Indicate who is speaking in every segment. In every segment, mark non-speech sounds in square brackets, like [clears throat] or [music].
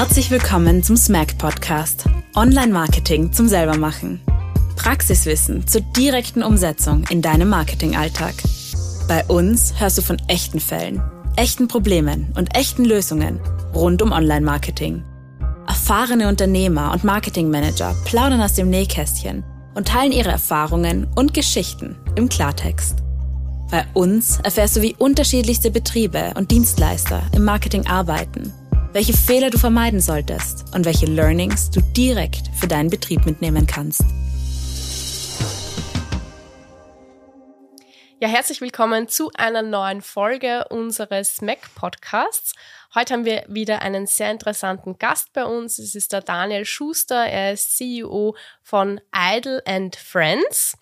Speaker 1: Herzlich willkommen zum Smack Podcast. Online Marketing zum selbermachen. Praxiswissen zur direkten Umsetzung in deinem Marketingalltag. Bei uns hörst du von echten Fällen, echten Problemen und echten Lösungen rund um Online Marketing. Erfahrene Unternehmer und Marketingmanager plaudern aus dem Nähkästchen und teilen ihre Erfahrungen und Geschichten im Klartext. Bei uns erfährst du, wie unterschiedlichste Betriebe und Dienstleister im Marketing arbeiten, welche Fehler du vermeiden solltest und welche Learnings du direkt für deinen Betrieb mitnehmen kannst.
Speaker 2: Ja, herzlich willkommen zu einer neuen Folge unseres Mac Podcasts. Heute haben wir wieder einen sehr interessanten Gast bei uns. Es ist der Daniel Schuster. Er ist CEO von Idle and Friends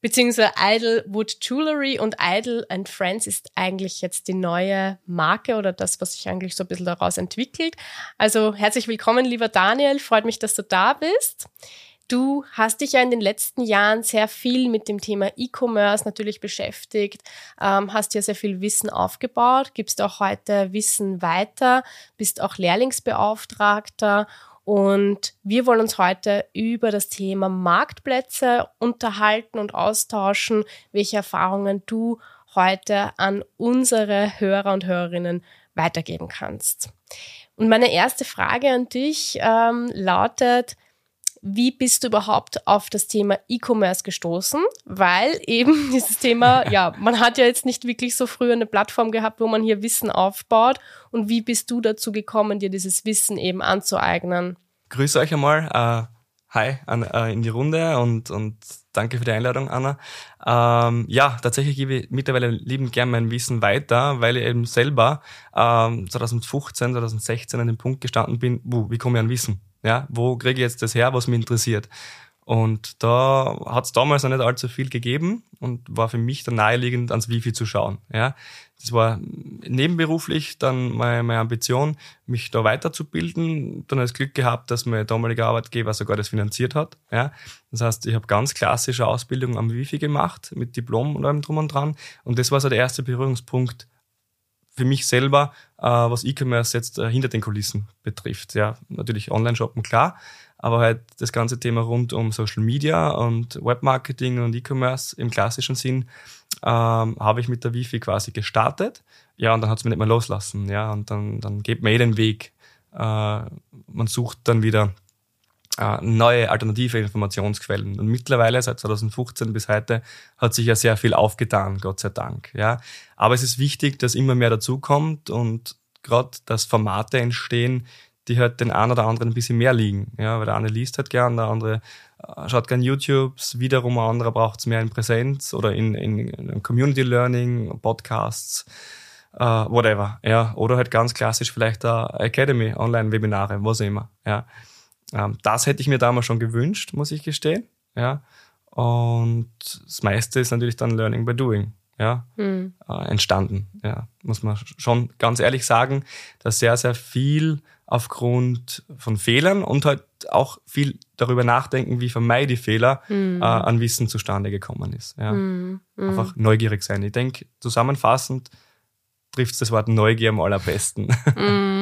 Speaker 2: beziehungsweise Idlewood Jewelry und Idle and Friends ist eigentlich jetzt die neue Marke oder das, was sich eigentlich so ein bisschen daraus entwickelt. Also herzlich willkommen, lieber Daniel. Freut mich, dass du da bist. Du hast dich ja in den letzten Jahren sehr viel mit dem Thema E-Commerce natürlich beschäftigt, ähm, hast ja sehr viel Wissen aufgebaut, gibst auch heute Wissen weiter, bist auch Lehrlingsbeauftragter und wir wollen uns heute über das Thema Marktplätze unterhalten und austauschen, welche Erfahrungen du heute an unsere Hörer und Hörerinnen weitergeben kannst. Und meine erste Frage an dich ähm, lautet, wie bist du überhaupt auf das Thema E-Commerce gestoßen? Weil eben [laughs] dieses Thema, ja, man hat ja jetzt nicht wirklich so früh eine Plattform gehabt, wo man hier Wissen aufbaut. Und wie bist du dazu gekommen, dir dieses Wissen eben anzueignen?
Speaker 3: Grüße euch einmal. Uh, hi an, uh, in die Runde und, und danke für die Einladung, Anna. Ähm, ja, tatsächlich gebe ich mittlerweile liebend gern mein Wissen weiter, weil ich eben selber ähm, 2015, 2016 an dem Punkt gestanden bin, wo, wie komme ich an Wissen? Ja, wo kriege ich jetzt das her, was mich interessiert? Und da hat es damals noch nicht allzu viel gegeben und war für mich dann naheliegend, ans Wifi zu schauen. Ja, das war nebenberuflich dann meine, meine Ambition, mich da weiterzubilden. Dann das Glück gehabt, dass mein damaliger Arbeitgeber sogar das finanziert hat. Ja, das heißt, ich habe ganz klassische Ausbildung am Wifi gemacht mit Diplom und allem drum und dran. Und das war so der erste Berührungspunkt für mich selber, äh, was E-Commerce jetzt äh, hinter den Kulissen betrifft. Ja, natürlich Online-Shoppen, klar, aber halt das ganze Thema rund um Social Media und Webmarketing und E-Commerce im klassischen Sinn ähm, habe ich mit der Wifi quasi gestartet. Ja, und dann hat es mir nicht mehr loslassen. Ja, und dann, dann geht man eh den Weg. Äh, man sucht dann wieder neue alternative Informationsquellen. Und mittlerweile, seit 2015 bis heute, hat sich ja sehr viel aufgetan, Gott sei Dank. Ja. Aber es ist wichtig, dass immer mehr dazukommt und gerade, dass Formate entstehen, die halt den einen oder anderen ein bisschen mehr liegen. Ja, weil der eine liest halt gern, der andere äh, schaut gern YouTubes, wiederum ein anderer braucht es mehr in Präsenz oder in, in, in Community Learning, Podcasts, uh, whatever. Ja, oder halt ganz klassisch vielleicht eine Academy, Online-Webinare, was immer. Ja. Ähm, das hätte ich mir damals schon gewünscht, muss ich gestehen. Ja. Und das meiste ist natürlich dann Learning by Doing ja, hm. äh, entstanden. Ja, muss man schon ganz ehrlich sagen, dass sehr, sehr viel aufgrund von Fehlern und halt auch viel darüber nachdenken, wie vermeide ich Fehler, hm. äh, an Wissen zustande gekommen ist. Ja. Hm. hm. Einfach neugierig sein. Ich denke, zusammenfassend, trifft das Wort Neugier am allerbesten.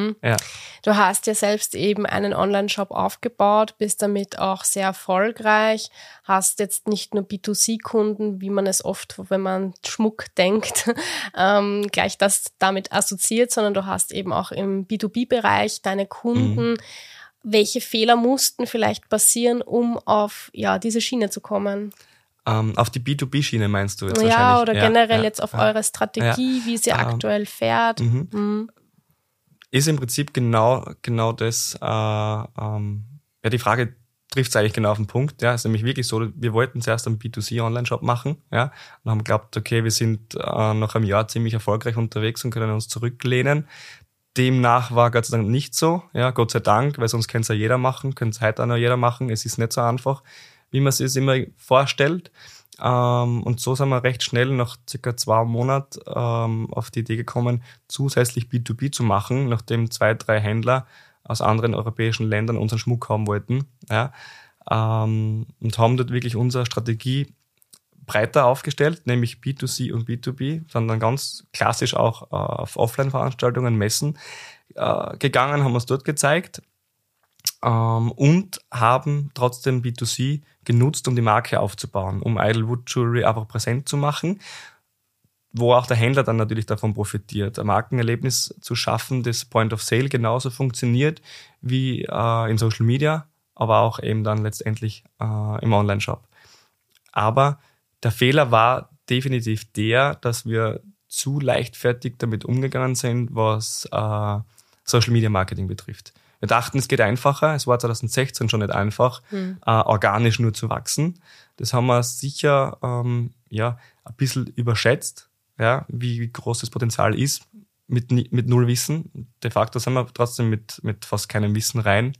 Speaker 2: Mm. ja. Du hast ja selbst eben einen Online-Shop aufgebaut, bist damit auch sehr erfolgreich, hast jetzt nicht nur B2C-Kunden, wie man es oft, wenn man Schmuck [laughs] denkt, ähm, gleich das damit assoziiert, sondern du hast eben auch im B2B-Bereich deine Kunden. Mm. Welche Fehler mussten vielleicht passieren, um auf ja, diese Schiene zu kommen?
Speaker 3: Ähm, auf die B2B-Schiene meinst du jetzt
Speaker 2: ja, wahrscheinlich? Oder ja, oder generell ja, jetzt auf eure Strategie, wie sie ähm, aktuell fährt. Mhm. Mhm.
Speaker 3: Ist im Prinzip genau, genau das, äh, ähm, ja, die Frage trifft es eigentlich genau auf den Punkt. Ja, ist nämlich wirklich so, wir wollten zuerst einen B2C-Online-Shop machen, ja, und haben geglaubt, okay, wir sind äh, nach einem Jahr ziemlich erfolgreich unterwegs und können uns zurücklehnen. Demnach war Gott sei Dank nicht so, ja, Gott sei Dank, weil sonst könnte es ja jeder machen, könnte es heute auch noch jeder machen. Es ist nicht so einfach wie man sich es immer vorstellt. Ähm, und so sind wir recht schnell nach circa zwei Monaten ähm, auf die Idee gekommen, zusätzlich B2B zu machen, nachdem zwei, drei Händler aus anderen europäischen Ländern unseren Schmuck haben wollten. Ja, ähm, und haben dort wirklich unsere Strategie breiter aufgestellt, nämlich B2C und B2B, sondern ganz klassisch auch äh, auf Offline-Veranstaltungen, Messen äh, gegangen, haben uns dort gezeigt ähm, und haben trotzdem B2C genutzt, um die Marke aufzubauen, um Idlewood Jewelry einfach präsent zu machen, wo auch der Händler dann natürlich davon profitiert, ein Markenerlebnis zu schaffen, das Point of Sale genauso funktioniert wie äh, in Social Media, aber auch eben dann letztendlich äh, im Online-Shop. Aber der Fehler war definitiv der, dass wir zu leichtfertig damit umgegangen sind, was äh, Social Media Marketing betrifft. Wir dachten, es geht einfacher. Es war 2016 schon nicht einfach, mhm. äh, organisch nur zu wachsen. Das haben wir sicher ähm, ja, ein bisschen überschätzt, ja, wie groß das Potenzial ist mit, mit null Wissen. De facto sind wir trotzdem mit, mit fast keinem Wissen rein,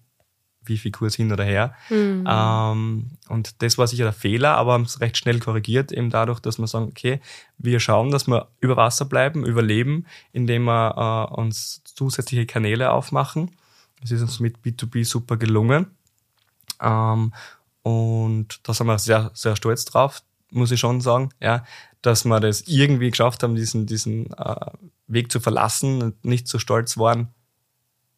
Speaker 3: wie viel Kurs hin oder her. Mhm. Ähm, und das war sicher der Fehler, aber haben es recht schnell korrigiert, eben dadurch, dass wir sagen, okay, wir schauen, dass wir über Wasser bleiben, überleben, indem wir äh, uns zusätzliche Kanäle aufmachen es ist uns mit B2B super gelungen. Ähm, und da sind wir sehr, sehr stolz drauf, muss ich schon sagen, ja, dass wir das irgendwie geschafft haben, diesen, diesen äh, Weg zu verlassen und nicht so stolz waren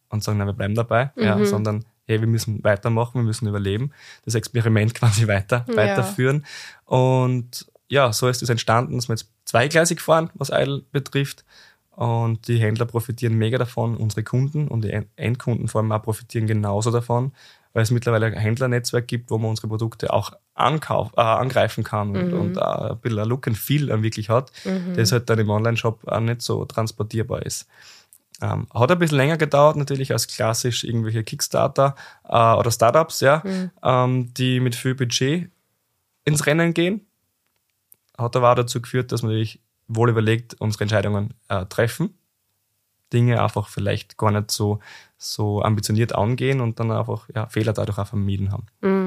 Speaker 3: und sagen, na, wir bleiben dabei, mhm. ja, sondern hey, wir müssen weitermachen, wir müssen überleben, das Experiment [laughs] quasi weiter, ja. weiterführen. Und ja, so ist es entstanden, dass wir jetzt zweigleisig fahren, was Idle betrifft. Und die Händler profitieren mega davon, unsere Kunden und die Endkunden vor allem auch profitieren genauso davon, weil es mittlerweile ein Händlernetzwerk gibt, wo man unsere Produkte auch ankauf, äh, angreifen kann und, mhm. und äh, ein bisschen ein Look and Feel wirklich hat, mhm. das halt dann im Online-Shop auch nicht so transportierbar ist. Ähm, hat ein bisschen länger gedauert, natürlich als klassisch irgendwelche Kickstarter äh, oder Startups, ja, mhm. ähm, die mit viel Budget ins Rennen gehen. Hat aber auch dazu geführt, dass man natürlich wohl überlegt unsere Entscheidungen äh, treffen, Dinge einfach vielleicht gar nicht so, so ambitioniert angehen und dann einfach ja, Fehler dadurch auch vermieden haben.
Speaker 2: Mhm, mh.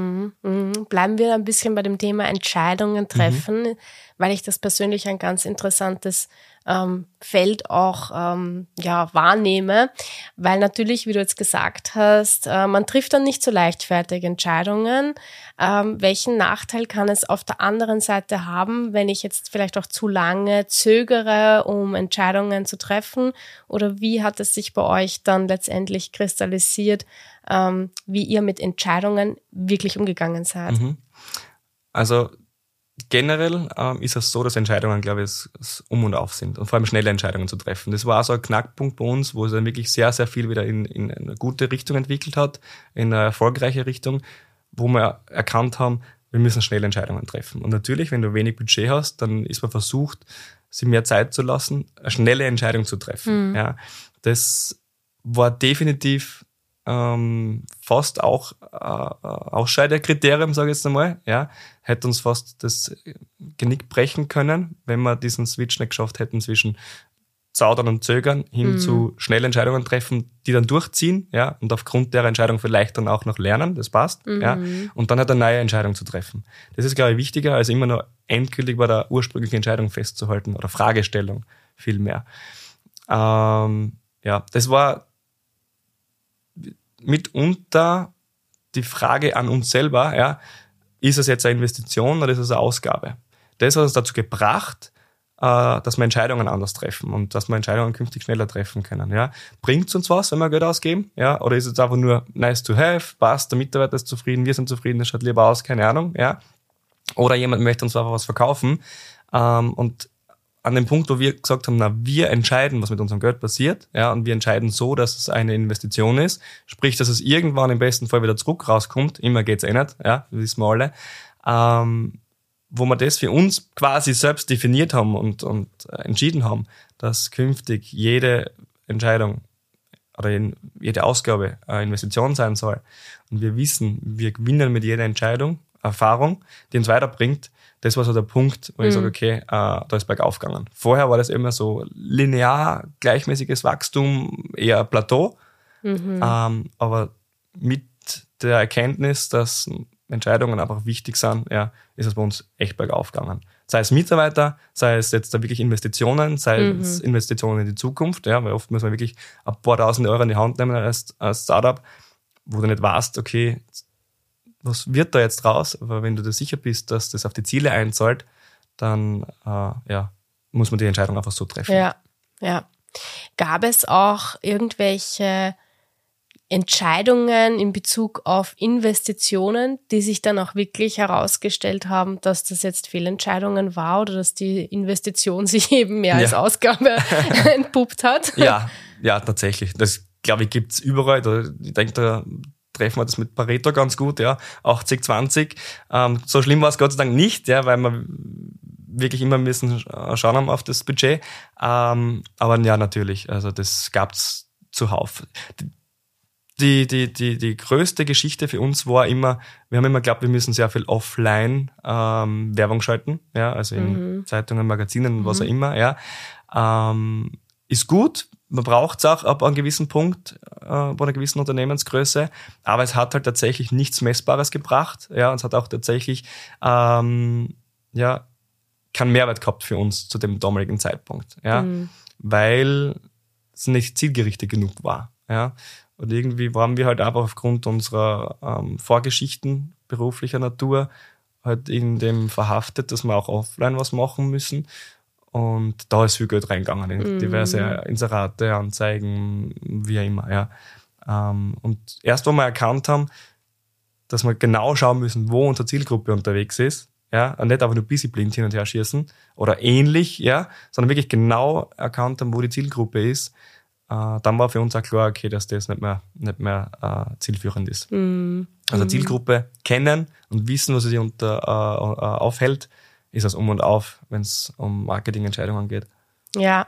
Speaker 2: Bleiben wir ein bisschen bei dem Thema Entscheidungen treffen, mhm. weil ich das persönlich ein ganz interessantes ähm, Feld auch ähm, ja, wahrnehme, weil natürlich, wie du jetzt gesagt hast, äh, man trifft dann nicht so leichtfertig Entscheidungen. Ähm, welchen Nachteil kann es auf der anderen Seite haben, wenn ich jetzt vielleicht auch zu lange zögere, um Entscheidungen zu treffen? Oder wie hat es sich bei euch dann letztendlich kristallisiert, ähm, wie ihr mit Entscheidungen wirklich umgegangen seid? Mhm.
Speaker 3: Also generell ähm, ist es so, dass Entscheidungen, glaube ich, um und auf sind und vor allem schnelle Entscheidungen zu treffen. Das war so ein Knackpunkt bei uns, wo es dann wirklich sehr, sehr viel wieder in, in eine gute Richtung entwickelt hat, in eine erfolgreiche Richtung, wo wir erkannt haben, wir müssen schnelle Entscheidungen treffen. Und natürlich, wenn du wenig Budget hast, dann ist man versucht, sich mehr Zeit zu lassen, eine schnelle Entscheidung zu treffen. Mhm. Ja, das war definitiv ähm, fast auch äh, Ausscheidekriterium, sage ich jetzt einmal, ja, hätte uns fast das Genick brechen können, wenn wir diesen Switch nicht geschafft hätten zwischen Zaudern und Zögern hin mhm. zu schnellen Entscheidungen treffen, die dann durchziehen, ja, und aufgrund der Entscheidung vielleicht dann auch noch lernen, das passt, mhm. ja, und dann halt eine neue Entscheidung zu treffen. Das ist, glaube ich, wichtiger, als immer nur endgültig bei der ursprünglichen Entscheidung festzuhalten oder Fragestellung vielmehr. Ähm, ja, das war mitunter die Frage an uns selber, ja, ist es jetzt eine Investition oder ist es eine Ausgabe? Das hat uns dazu gebracht, äh, dass wir Entscheidungen anders treffen und dass wir Entscheidungen künftig schneller treffen können. Ja. Bringt es uns was, wenn wir Geld ausgeben? Ja? Oder ist es einfach nur nice to have, passt, der Mitarbeiter ist zufrieden, wir sind zufrieden, das schaut lieber aus, keine Ahnung. Ja? Oder jemand möchte uns einfach was verkaufen. Ähm, und an dem Punkt, wo wir gesagt haben, na, wir entscheiden, was mit unserem Geld passiert, ja, und wir entscheiden so, dass es eine Investition ist, sprich, dass es irgendwann im besten Fall wieder zurück rauskommt, immer geht's eh nicht, ja, wissen wir alle, ähm, wo wir das für uns quasi selbst definiert haben und, und entschieden haben, dass künftig jede Entscheidung oder jede Ausgabe eine Investition sein soll. Und wir wissen, wir gewinnen mit jeder Entscheidung Erfahrung, die uns weiterbringt, das war so der Punkt, wo mhm. ich sage, okay, äh, da ist bergauf gegangen. Vorher war das immer so linear, gleichmäßiges Wachstum, eher Plateau. Mhm. Ähm, aber mit der Erkenntnis, dass Entscheidungen einfach wichtig sind, ja, ist es bei uns echt bergauf gegangen. Sei es Mitarbeiter, sei es jetzt da wirklich Investitionen, sei mhm. es Investitionen in die Zukunft, ja, weil oft muss man wirklich ein paar tausend Euro in die Hand nehmen als, als Startup, wo du nicht weißt, okay, was wird da jetzt raus? Aber wenn du dir sicher bist, dass das auf die Ziele einzahlt, dann äh, ja, muss man die Entscheidung einfach so treffen.
Speaker 2: Ja, ja. Gab es auch irgendwelche Entscheidungen in Bezug auf Investitionen, die sich dann auch wirklich herausgestellt haben, dass das jetzt Fehlentscheidungen war oder dass die Investition [laughs] sich eben mehr ja. als Ausgabe [laughs] entpuppt hat?
Speaker 3: Ja, ja, tatsächlich. Das, glaube ich, gibt's überall. Ich denke, da treffen wir das mit Pareto ganz gut, ja, 80, 20. Ähm, so schlimm war es Gott sei Dank nicht, ja, weil wir wirklich immer müssen schauen haben auf das Budget. Ähm, aber ja, natürlich, also das gab's zuhauf. Die, die, die, die größte Geschichte für uns war immer, wir haben immer geglaubt, wir müssen sehr viel offline ähm, Werbung schalten, ja, also in mhm. Zeitungen, Magazinen, mhm. was auch immer, ja. Ähm, ist gut, man braucht es auch ab einem gewissen Punkt, äh, bei einer gewissen Unternehmensgröße, aber es hat halt tatsächlich nichts Messbares gebracht, ja, und es hat auch tatsächlich, ähm, ja, keinen Mehrwert gehabt für uns zu dem damaligen Zeitpunkt, ja, mhm. weil es nicht zielgerichtet genug war, ja. Und irgendwie waren wir halt einfach aufgrund unserer ähm, Vorgeschichten beruflicher Natur halt in dem verhaftet, dass wir auch offline was machen müssen. Und da ist viel Geld reingegangen in mm. diverse Inserate, Anzeigen, wie auch immer, ja. Ähm, und erst, wo wir erkannt haben, dass wir genau schauen müssen, wo unsere Zielgruppe unterwegs ist, ja, und nicht einfach nur bisschen blind hin und her schießen oder ähnlich, ja, sondern wirklich genau erkannt haben, wo die Zielgruppe ist, äh, dann war für uns auch klar, okay, dass das nicht mehr, nicht mehr äh, zielführend ist. Mhm. Also mhm. Zielgruppe kennen und wissen, was sie unter, äh, äh, aufhält, ist das um und auf, wenn es um Marketingentscheidungen geht.
Speaker 2: Ja,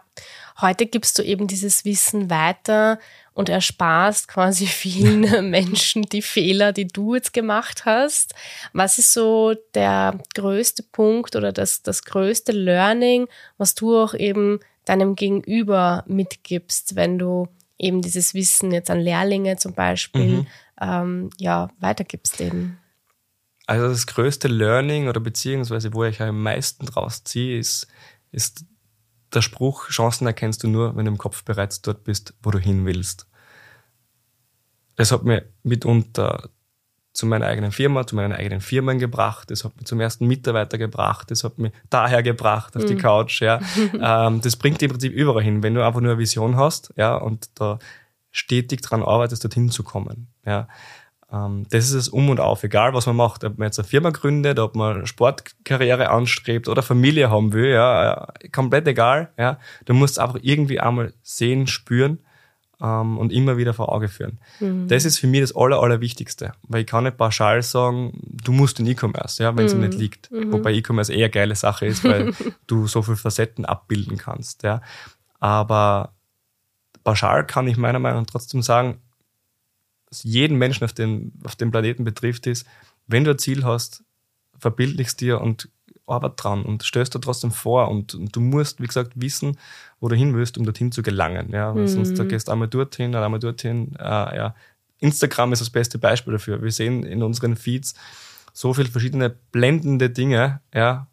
Speaker 2: heute gibst du eben dieses Wissen weiter und ersparst quasi [laughs] vielen Menschen die Fehler, die du jetzt gemacht hast. Was ist so der größte Punkt oder das, das größte Learning, was du auch eben deinem Gegenüber mitgibst, wenn du eben dieses Wissen jetzt an Lehrlinge zum Beispiel mhm. ähm, ja, weitergibst eben?
Speaker 3: Also das größte Learning oder beziehungsweise wo ich am meisten draus ziehe, ist, ist der Spruch, Chancen erkennst du nur, wenn du im Kopf bereits dort bist, wo du hin willst. Das hat mir mitunter zu meiner eigenen Firma, zu meinen eigenen Firmen gebracht. Das hat mich zum ersten Mitarbeiter gebracht. Das hat mich daher gebracht auf mhm. die Couch. Ja, [laughs] ähm, das bringt im Prinzip überall hin, wenn du einfach nur eine Vision hast, ja, und da stetig dran arbeitest, dorthin zu kommen. Ja, das ist es um und auf, egal was man macht, ob man jetzt eine Firma gründet, ob man Sportkarriere anstrebt oder Familie haben will, ja, komplett egal. Ja, du musst einfach irgendwie einmal sehen, spüren ähm, und immer wieder vor Auge führen. Mhm. Das ist für mich das Aller, Allerwichtigste, weil ich kann nicht pauschal sagen, du musst in E-Commerce, ja, wenn es mhm. nicht liegt. Mhm. Wobei E-Commerce eher geile Sache ist, weil [laughs] du so viele Facetten abbilden kannst. Ja. Aber pauschal kann ich meiner Meinung nach trotzdem sagen, jeden Menschen auf dem, auf dem Planeten betrifft, ist, wenn du ein Ziel hast, verbildlichst dir und arbeit dran und stößt da trotzdem vor und, und, du musst, wie gesagt, wissen, wo du hin willst, um dorthin zu gelangen. Ja, mhm. sonst da gehst du einmal dorthin, einmal dorthin. Äh, ja. Instagram ist das beste Beispiel dafür. Wir sehen in unseren Feeds so viele verschiedene blendende Dinge, ja,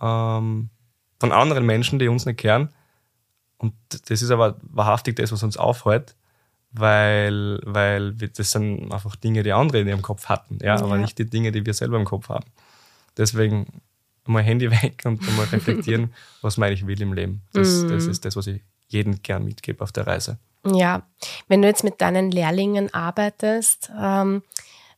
Speaker 3: ähm, von anderen Menschen, die uns nicht kehren. Und das ist aber wahrhaftig das, was uns aufhält, weil, weil das sind einfach Dinge, die andere in ihrem Kopf hatten, ja, ja. aber nicht die Dinge, die wir selber im Kopf haben. Deswegen mal Handy [laughs] weg und mal reflektieren, was meine ich will im Leben. Das, mm. das ist das, was ich jedem gern mitgebe auf der Reise.
Speaker 2: Ja, wenn du jetzt mit deinen Lehrlingen arbeitest, ähm,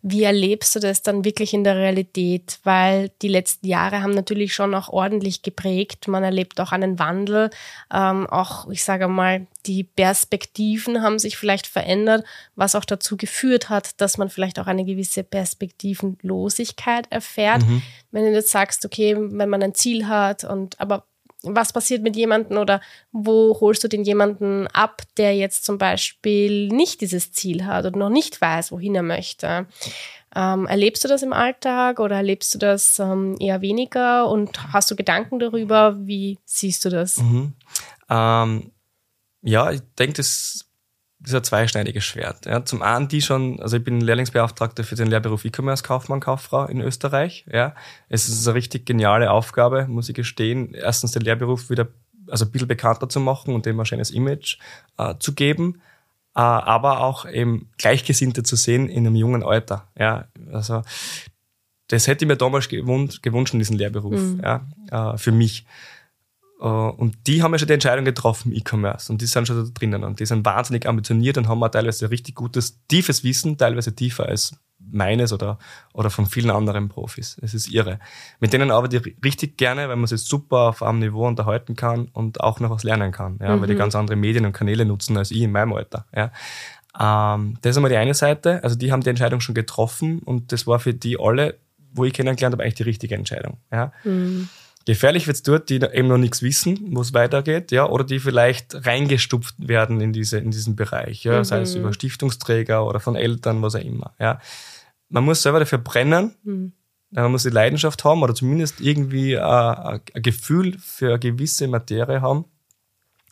Speaker 2: wie erlebst du das dann wirklich in der Realität? Weil die letzten Jahre haben natürlich schon auch ordentlich geprägt. Man erlebt auch einen Wandel. Ähm, auch, ich sage mal, die Perspektiven haben sich vielleicht verändert, was auch dazu geführt hat, dass man vielleicht auch eine gewisse Perspektivenlosigkeit erfährt. Mhm. Wenn du jetzt sagst, okay, wenn man ein Ziel hat und aber was passiert mit jemandem oder wo holst du den jemanden ab, der jetzt zum Beispiel nicht dieses Ziel hat oder noch nicht weiß, wohin er möchte? Ähm, erlebst du das im Alltag oder erlebst du das ähm, eher weniger und hast du Gedanken darüber? Wie siehst du das?
Speaker 3: Mhm. Ähm, ja, ich denke, das ist ein zweischneidiges Schwert. Ja, zum einen die schon, also ich bin Lehrlingsbeauftragter für den Lehrberuf E-Commerce Kaufmann, Kauffrau in Österreich. Ja, es ist eine richtig geniale Aufgabe, muss ich gestehen. Erstens den Lehrberuf wieder, also ein bisschen bekannter zu machen und dem ein schönes Image äh, zu geben, äh, aber auch eben Gleichgesinnte zu sehen in einem jungen Alter. Ja, also das hätte ich mir damals gewünscht, diesem Lehrberuf, mhm. ja, äh, für mich Uh, und die haben ja schon die Entscheidung getroffen, E-Commerce. Und die sind schon da drinnen. Und die sind wahnsinnig ambitioniert und haben auch teilweise richtig gutes, tiefes Wissen, teilweise tiefer als meines oder, oder von vielen anderen Profis. Es ist irre. Mit denen arbeite ich richtig gerne, weil man sich super auf einem Niveau unterhalten kann und auch noch was lernen kann, ja, mhm. weil die mhm. ganz andere Medien und Kanäle nutzen als ich in meinem Alter. Ja. Ähm, das ist einmal die eine Seite. Also die haben die Entscheidung schon getroffen und das war für die alle, wo ich kennengelernt habe, eigentlich die richtige Entscheidung. Ja. Mhm. Gefährlich wird's dort, die eben noch nichts wissen, wo es weitergeht, ja, oder die vielleicht reingestupft werden in diese, in diesen Bereich, ja, mhm. sei es über Stiftungsträger oder von Eltern, was auch immer, ja. Man muss selber dafür brennen, mhm. man muss die Leidenschaft haben oder zumindest irgendwie äh, ein Gefühl für eine gewisse Materie haben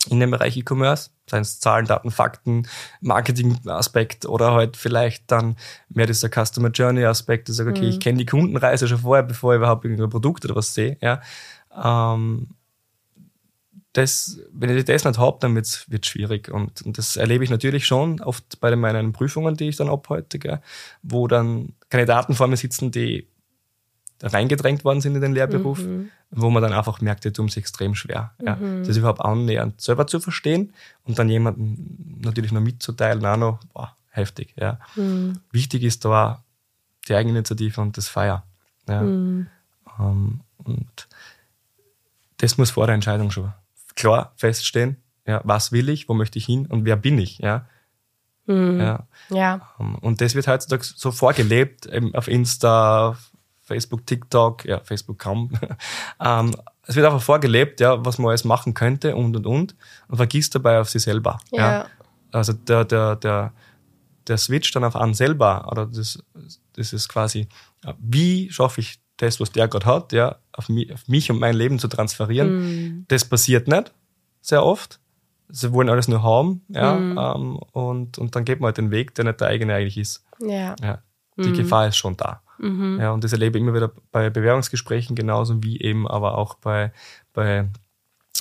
Speaker 3: in dem Bereich E-Commerce, seien es Zahlen, Daten, Fakten, Marketing-Aspekt oder halt vielleicht dann mehr dieser Customer Journey-Aspekt, ich sage, okay, mhm. ich kenne die Kundenreise schon vorher, bevor ich überhaupt irgendein Produkt oder was sehe. Ja. Ähm, das, wenn ich das nicht habe, dann wird es schwierig. Und, und, das erlebe ich natürlich schon oft bei meinen Prüfungen, die ich dann abhalte, gell, wo dann Kandidaten vor mir sitzen, die reingedrängt worden sind in den Lehrberuf, mhm. wo man dann einfach merkt, die tun es extrem schwer. Ja. Mhm. Das überhaupt annähernd selber zu verstehen und dann jemanden natürlich noch mitzuteilen, auch noch, boah, heftig. Ja. Mhm. Wichtig ist da die Eigeninitiative und das Feier. Ja. Mhm. Um, und das muss vor der Entscheidung schon klar feststehen. Ja, was will ich, wo möchte ich hin und wer bin ich? Ja.
Speaker 2: Mhm. Ja. ja.
Speaker 3: Und das wird heutzutage so vorgelebt, auf Insta, Facebook, TikTok, ja, Facebook kaum. [laughs] ähm, es wird einfach vorgelebt, ja, was man alles machen könnte und und und und vergisst dabei auf sich selber. Ja. ja. Also der, der, der, der Switch dann auf einen selber, oder das, das ist quasi, wie schaffe ich das, was der gerade hat, ja, auf mich, auf mich und mein Leben zu transferieren. Mm. Das passiert nicht sehr oft. Sie wollen alles nur haben, ja, mm. ähm, und, und dann geht man halt den Weg, der nicht der eigene eigentlich ist.
Speaker 2: Ja.
Speaker 3: ja die mm. Gefahr ist schon da. Mhm. Ja, und das erlebe ich immer wieder bei Bewerbungsgesprächen genauso wie eben aber auch bei, bei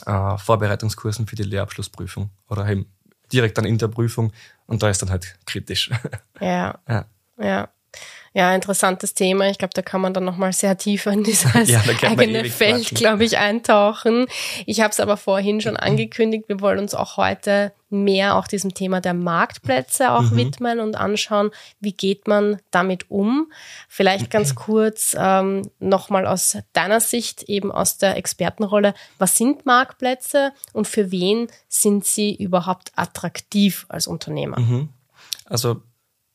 Speaker 3: äh, Vorbereitungskursen für die Lehrabschlussprüfung oder eben direkt dann in der Prüfung und da ist dann halt kritisch. [laughs]
Speaker 2: Ja. ja. ja. Ja, interessantes Thema. Ich glaube, da kann man dann nochmal sehr tiefer in dieses [laughs] ja, eigene Feld, glaube ich, eintauchen. Ich habe es aber vorhin schon angekündigt, wir wollen uns auch heute mehr auch diesem Thema der Marktplätze auch mhm. widmen und anschauen, wie geht man damit um. Vielleicht ganz kurz ähm, nochmal aus deiner Sicht, eben aus der Expertenrolle, was sind Marktplätze und für wen sind sie überhaupt attraktiv als Unternehmer?
Speaker 3: Mhm. Also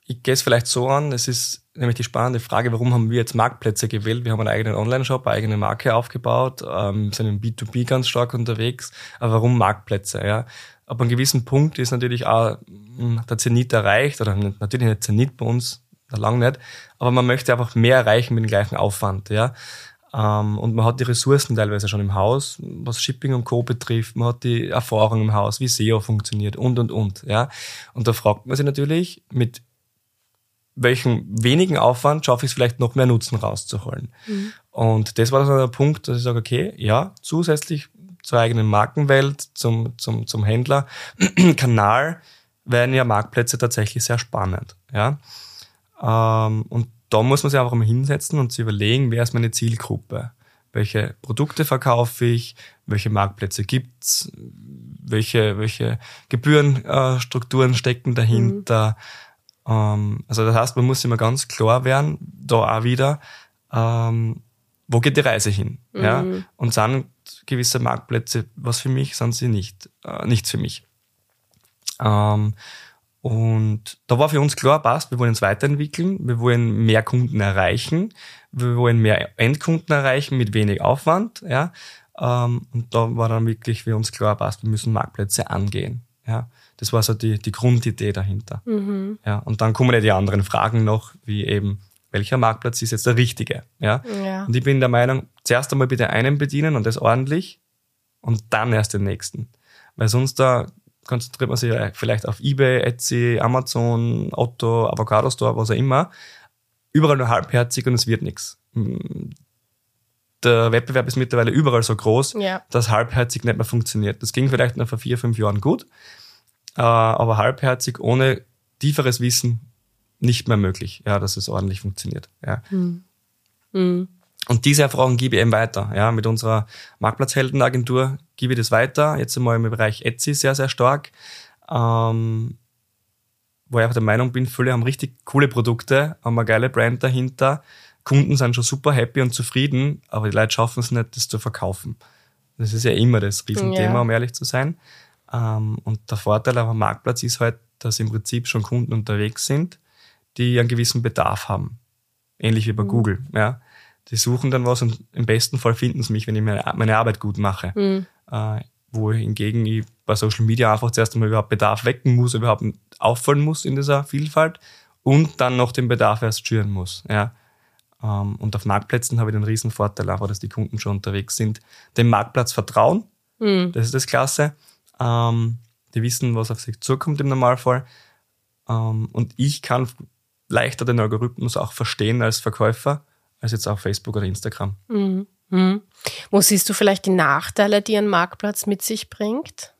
Speaker 3: ich gehe es vielleicht so an, es ist nämlich die spannende Frage, warum haben wir jetzt Marktplätze gewählt? Wir haben einen eigenen Online-Shop, eine eigene Marke aufgebaut, ähm, sind im B2B ganz stark unterwegs. Aber warum Marktplätze? Ja? Ab einem gewissen Punkt ist natürlich auch hm, der Zenit erreicht, oder natürlich nicht Zenit bei uns, lang nicht, aber man möchte einfach mehr erreichen mit dem gleichen Aufwand. Ja? Ähm, und man hat die Ressourcen teilweise schon im Haus, was Shipping und Co. betrifft. Man hat die Erfahrung im Haus, wie SEO funktioniert und, und, und. Ja? Und da fragt man sich natürlich, mit welchen wenigen Aufwand schaffe ich es vielleicht noch mehr Nutzen rauszuholen. Mhm. Und das war dann der Punkt, dass ich sage, okay, ja, zusätzlich zur eigenen Markenwelt, zum, zum, zum Händler, [clears throat] Kanal, werden ja Marktplätze tatsächlich sehr spannend. Ja? Ähm, und da muss man sich einfach mal hinsetzen und sich überlegen, wer ist meine Zielgruppe? Welche Produkte verkaufe ich? Welche Marktplätze gibt's? Welche, welche Gebührenstrukturen stecken dahinter? Mhm ähm, also das heißt, man muss immer ganz klar werden, da auch wieder, ähm, wo geht die Reise hin? Mhm. Ja? Und sind gewisse Marktplätze was für mich, sind sie nicht, äh, nichts für mich. Ähm, und da war für uns klar, passt, wir wollen uns weiterentwickeln, wir wollen mehr Kunden erreichen, wir wollen mehr Endkunden erreichen mit wenig Aufwand, ja. Ähm, und da war dann wirklich für uns klar, passt, wir müssen Marktplätze angehen, ja. Das war so die, die Grundidee dahinter. Mhm. Ja, und dann kommen ja die anderen Fragen noch, wie eben, welcher Marktplatz ist jetzt der richtige? Ja? ja. Und ich bin der Meinung, zuerst einmal bitte einen bedienen und das ordentlich und dann erst den nächsten. Weil sonst da konzentriert man sich vielleicht auf eBay, Etsy, Amazon, Otto, Avocado Store, was auch immer. Überall nur halbherzig und es wird nichts. Der Wettbewerb ist mittlerweile überall so groß, ja. dass halbherzig nicht mehr funktioniert. Das ging vielleicht noch vor vier, fünf Jahren gut äh, aber halbherzig ohne tieferes Wissen nicht mehr möglich, ja, dass es ordentlich funktioniert. Ja. Mhm. Mhm. Und diese Erfahrung gebe ich eben weiter. Ja, mit unserer Marktplatzheldenagentur gebe ich das weiter. Jetzt einmal im Bereich Etsy sehr, sehr stark. Ähm, wo ich auch der Meinung bin, viele haben richtig coole Produkte, haben eine geile Brand dahinter. Kunden sind schon super happy und zufrieden, aber die Leute schaffen es nicht, das zu verkaufen. Das ist ja immer das Riesenthema, ja. um ehrlich zu sein. Ähm, und der Vorteil einem Marktplatz ist halt, dass im Prinzip schon Kunden unterwegs sind, die einen gewissen Bedarf haben. Ähnlich wie bei mhm. Google. Ja. Die suchen dann was und im besten Fall finden sie mich, wenn ich meine, meine Arbeit gut mache. Mhm. Äh, wo hingegen ich bei Social Media einfach zuerst einmal überhaupt Bedarf wecken muss, überhaupt auffallen muss in dieser Vielfalt und dann noch den Bedarf erst schüren muss. Ja. Ähm, und auf Marktplätzen habe ich den riesen Vorteil einfach, dass die Kunden schon unterwegs sind, dem Marktplatz vertrauen. Mhm. Das ist das Klasse. Ähm, die wissen, was auf sich zukommt im Normalfall. Ähm, und ich kann leichter den Algorithmus auch verstehen als Verkäufer, als jetzt auf Facebook oder Instagram.
Speaker 2: Mhm. Mhm. Wo siehst du vielleicht die Nachteile, die ein Marktplatz mit sich bringt?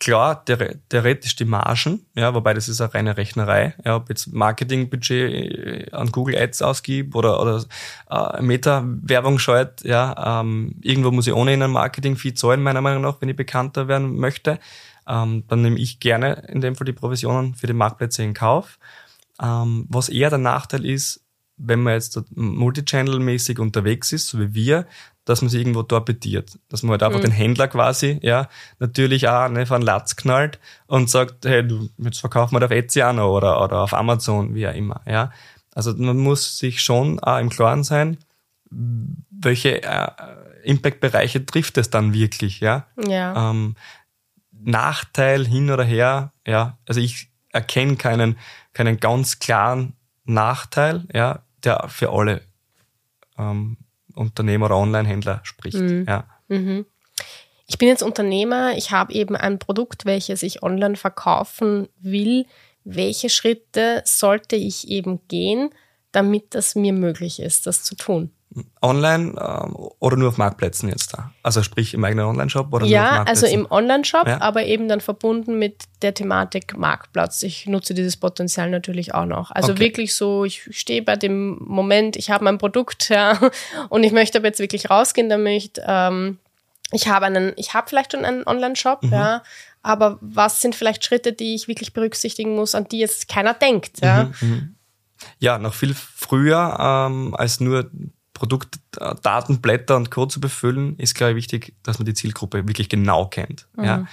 Speaker 3: Klar, theoretisch die Margen, ja, wobei das ist eine reine Rechnerei. Ja, ob jetzt Marketingbudget äh, an Google Ads ausgibt oder, oder äh, Meta-Werbung scheut, ja, ähm, irgendwo muss ich ohnehin ein Marketing-Fee zahlen, meiner Meinung nach, wenn ich bekannter werden möchte. Ähm, dann nehme ich gerne in dem Fall die Provisionen für die Marktplätze in Kauf. Ähm, was eher der Nachteil ist, wenn man jetzt multichannel-mäßig unterwegs ist, so wie wir, dass man sich irgendwo torpediert. Dass man halt einfach mhm. den Händler quasi, ja, natürlich auch ne, von Latz knallt und sagt, hey, du, jetzt verkaufen wir auf Etsy auch noch oder, oder auf Amazon, wie auch immer, ja. Also man muss sich schon auch im Klaren sein, welche äh, Impact-Bereiche trifft es dann wirklich, ja.
Speaker 2: ja.
Speaker 3: Ähm, Nachteil hin oder her, ja, also ich erkenne keinen, keinen ganz klaren Nachteil, ja, der für alle ähm, Unternehmer oder Online-Händler spricht. Mhm. Ja.
Speaker 2: Mhm. Ich bin jetzt Unternehmer, ich habe eben ein Produkt, welches ich online verkaufen will. Welche Schritte sollte ich eben gehen, damit das mir möglich ist, das zu tun?
Speaker 3: Online ähm, oder nur auf Marktplätzen jetzt da? Also sprich im eigenen Online-Shop oder
Speaker 2: ja,
Speaker 3: nur auf
Speaker 2: Marktplätzen? also im Online-Shop, ja? aber eben dann verbunden mit der Thematik Marktplatz. Ich nutze dieses Potenzial natürlich auch noch. Also okay. wirklich so, ich stehe bei dem Moment, ich habe mein Produkt, ja, [laughs] und ich möchte aber jetzt wirklich rausgehen damit. Ähm, ich habe einen, ich habe vielleicht schon einen Online-Shop, mhm. ja, aber was sind vielleicht Schritte, die ich wirklich berücksichtigen muss, an die jetzt keiner denkt, ja? Mhm, mhm.
Speaker 3: Ja, noch viel früher ähm, als nur Produktdatenblätter und Code zu befüllen, ist, glaube ich, wichtig, dass man die Zielgruppe wirklich genau kennt. Mhm. Ja.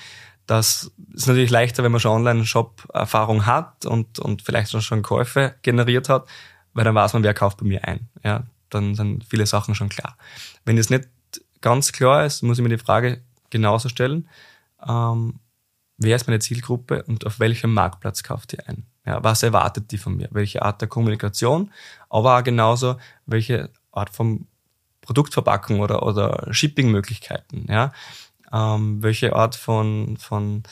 Speaker 3: Das ist natürlich leichter, wenn man schon Online-Shop-Erfahrung hat und, und vielleicht schon Käufe generiert hat, weil dann weiß man, wer kauft bei mir ein. Ja, dann sind viele Sachen schon klar. Wenn das nicht ganz klar ist, muss ich mir die Frage genauso stellen, ähm, wer ist meine Zielgruppe und auf welchem Marktplatz kauft die ein? Ja, was erwartet die von mir? Welche Art der Kommunikation? Aber auch genauso, welche Art von Produktverpackung oder, oder Shipping-Möglichkeiten, ja. Ähm, welche Art von, von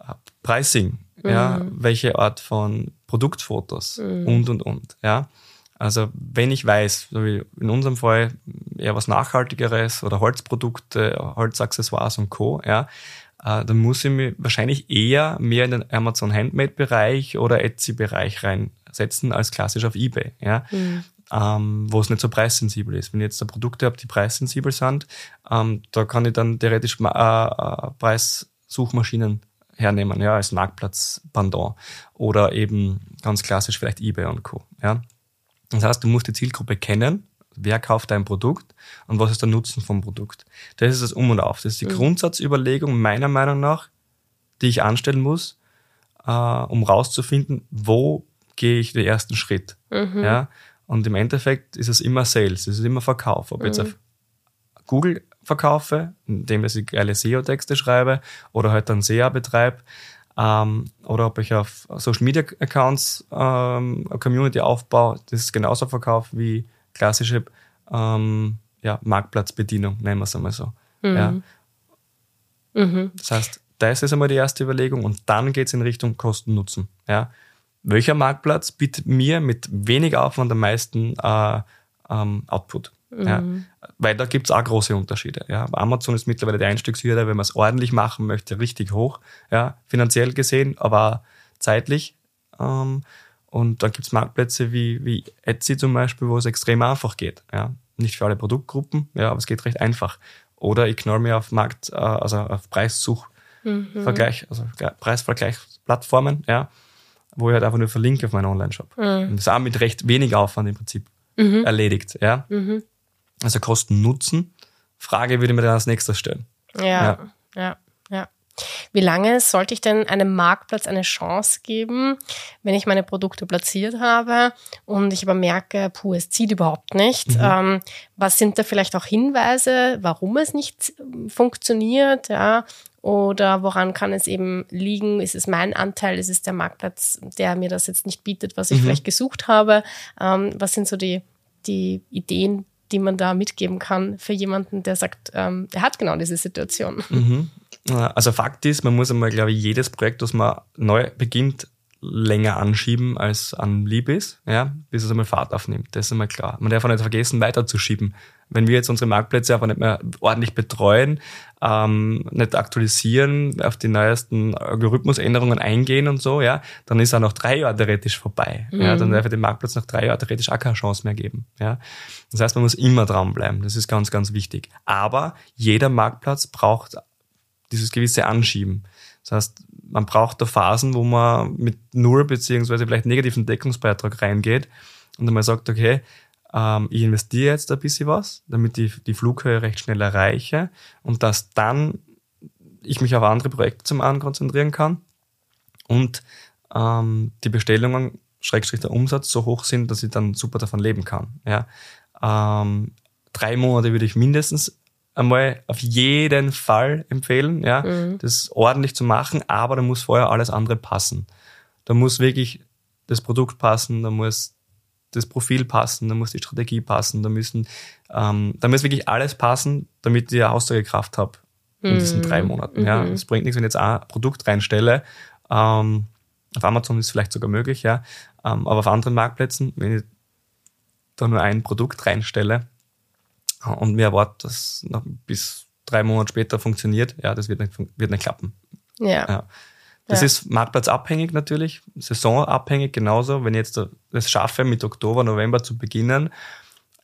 Speaker 3: äh, Pricing, mhm. ja, welche Art von Produktfotos mhm. und und und, ja. Also wenn ich weiß, so wie in unserem Fall eher was Nachhaltigeres oder Holzprodukte, Holzaccessoires und Co., ja, äh, dann muss ich mich wahrscheinlich eher mehr in den Amazon Handmade-Bereich oder Etsy-Bereich reinsetzen als klassisch auf Ebay. Ja. Mhm ähm, wo es nicht so preissensibel ist. Wenn ich jetzt da Produkte habe, die preissensibel sind, ähm, da kann ich dann theoretisch äh, äh, Preissuchmaschinen hernehmen, ja, als Marktplatz-Pendant. Oder eben ganz klassisch vielleicht eBay und Co. Ja. Das heißt, du musst die Zielgruppe kennen, wer kauft dein Produkt und was ist der Nutzen vom Produkt. Das ist das Um und Auf. Das ist die mhm. Grundsatzüberlegung meiner Meinung nach, die ich anstellen muss, äh, um rauszufinden, wo gehe ich den ersten Schritt. Mhm. Ja? Und im Endeffekt ist es immer Sales, es ist immer Verkauf. Ob mhm. jetzt auf Google verkaufe, indem ich geile SEO-Texte schreibe oder halt dann SEA betreibe, ähm, oder ob ich auf Social Media Accounts ähm, eine Community aufbaue, das ist genauso Verkauf wie klassische ähm, ja, Marktplatzbedienung, nennen wir es einmal so. Mhm. Ja. Mhm. Das heißt, das ist einmal die erste Überlegung und dann geht es in Richtung Kosten-Nutzen. Ja welcher Marktplatz bietet mir mit wenig Aufwand am meisten äh, ähm, Output. Mhm. Ja. Weil da gibt's auch große Unterschiede. Ja. Amazon ist mittlerweile die Einstiegshürde, wenn man es ordentlich machen möchte, richtig hoch, ja, finanziell gesehen, aber zeitlich. Ähm, und dann gibt's Marktplätze wie, wie Etsy zum Beispiel, wo es extrem einfach geht. Ja. nicht für alle Produktgruppen, ja, aber es geht recht einfach. Oder ich knall mir auf Markt, äh, also auf Preissuchvergleich, mhm. also Preisvergleichsplattformen, ja, wo ich halt einfach nur verlinke auf meinen Online-Shop. Mhm. Das auch mit recht wenig Aufwand im Prinzip mhm. erledigt, ja. Mhm. Also Kosten Nutzen. Frage würde ich mir dann als nächstes stellen.
Speaker 2: Ja, ja, ja. Wie lange sollte ich denn einem Marktplatz eine Chance geben, wenn ich meine Produkte platziert habe und ich aber merke, puh, es zieht überhaupt nicht? Mhm. Ähm, was sind da vielleicht auch Hinweise, warum es nicht funktioniert? Ja? Oder woran kann es eben liegen? Ist es mein Anteil? Ist es der Marktplatz, der mir das jetzt nicht bietet, was ich mhm. vielleicht gesucht habe? Ähm, was sind so die, die Ideen, die man da mitgeben kann für jemanden, der sagt, ähm, er hat genau diese Situation?
Speaker 3: Mhm. Also Fakt ist, man muss einmal, glaube ich, jedes Projekt, das man neu beginnt, länger anschieben, als an lieb ist, ja, bis es einmal Fahrt aufnimmt. Das ist einmal klar. Man darf auch nicht vergessen, weiterzuschieben. Wenn wir jetzt unsere Marktplätze einfach nicht mehr ordentlich betreuen, ähm, nicht aktualisieren, auf die neuesten Algorithmusänderungen eingehen und so, ja, dann ist er nach drei Jahren theoretisch vorbei. Mhm. Ja, dann darf er den Marktplatz nach drei Jahren theoretisch auch keine Chance mehr geben. Ja. Das heißt, man muss immer dranbleiben. Das ist ganz, ganz wichtig. Aber jeder Marktplatz braucht dieses gewisse Anschieben. Das heißt, man braucht da Phasen, wo man mit null beziehungsweise vielleicht negativen Deckungsbeitrag reingeht und einmal sagt, okay, ähm, ich investiere jetzt ein bisschen was, damit ich die Flughöhe recht schnell erreiche und dass dann ich mich auf andere Projekte zum einen konzentrieren kann und ähm, die Bestellungen, Schrägstrich der Umsatz so hoch sind, dass ich dann super davon leben kann. Ja. Ähm, drei Monate würde ich mindestens einmal auf jeden Fall empfehlen, ja, mhm. das ordentlich zu machen, aber da muss vorher alles andere passen. Da muss wirklich das Produkt passen, da muss das Profil passen, da muss die Strategie passen, da müssen, ähm, da muss wirklich alles passen, damit ich eine Aussagekraft habe in mhm. diesen drei Monaten. Ja, mhm. es bringt nichts, wenn ich jetzt ein Produkt reinstelle. Ähm, auf Amazon ist es vielleicht sogar möglich, ja, ähm, aber auf anderen Marktplätzen, wenn ich da nur ein Produkt reinstelle, und mir erwartet, dass noch bis drei Monate später funktioniert, ja, das wird nicht, wird nicht klappen.
Speaker 2: Ja. ja.
Speaker 3: Das ja. ist marktplatzabhängig natürlich, saisonabhängig genauso. Wenn ich jetzt es schaffe, mit Oktober, November zu beginnen,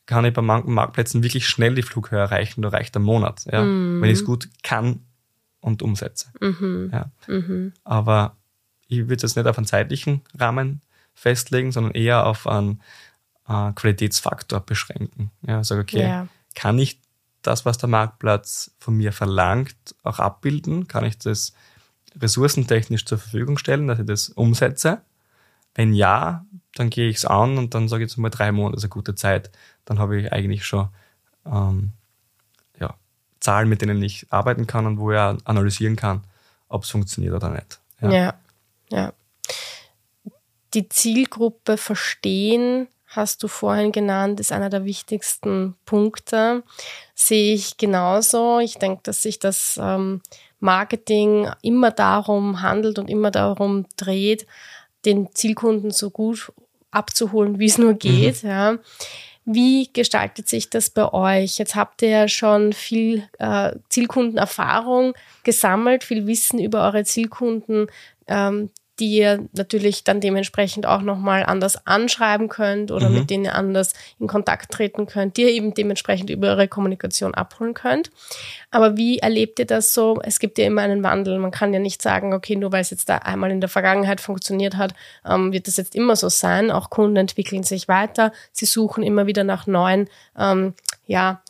Speaker 3: kann ich bei manchen Marktplätzen wirklich schnell die Flughöhe erreichen, da reicht ein Monat, ja, mhm. wenn ich es gut kann und umsetze. Mhm. Ja. Mhm. Aber ich würde es nicht auf einen zeitlichen Rahmen festlegen, sondern eher auf einen äh, Qualitätsfaktor beschränken. Ja, sage, okay, ja kann ich das, was der Marktplatz von mir verlangt, auch abbilden? Kann ich das ressourcentechnisch zur Verfügung stellen, dass ich das umsetze? Wenn ja, dann gehe ich es an und dann sage ich jetzt mal drei Monate ist eine gute Zeit. Dann habe ich eigentlich schon ähm, ja, Zahlen, mit denen ich arbeiten kann und wo ich analysieren kann, ob es funktioniert oder nicht.
Speaker 2: Ja. ja, ja. Die Zielgruppe verstehen, hast du vorhin genannt, ist einer der wichtigsten Punkte. Sehe ich genauso. Ich denke, dass sich das ähm, Marketing immer darum handelt und immer darum dreht, den Zielkunden so gut abzuholen, wie es nur geht. Mhm. Ja. Wie gestaltet sich das bei euch? Jetzt habt ihr ja schon viel äh, Zielkundenerfahrung gesammelt, viel Wissen über eure Zielkunden. Ähm, die ihr natürlich dann dementsprechend auch nochmal anders anschreiben könnt oder mhm. mit denen ihr anders in Kontakt treten könnt, die ihr eben dementsprechend über eure Kommunikation abholen könnt. Aber wie erlebt ihr das so? Es gibt ja immer einen Wandel. Man kann ja nicht sagen, okay, nur weil es jetzt da einmal in der Vergangenheit funktioniert hat, ähm, wird das jetzt immer so sein. Auch Kunden entwickeln sich weiter. Sie suchen immer wieder nach neuen, ähm, ja,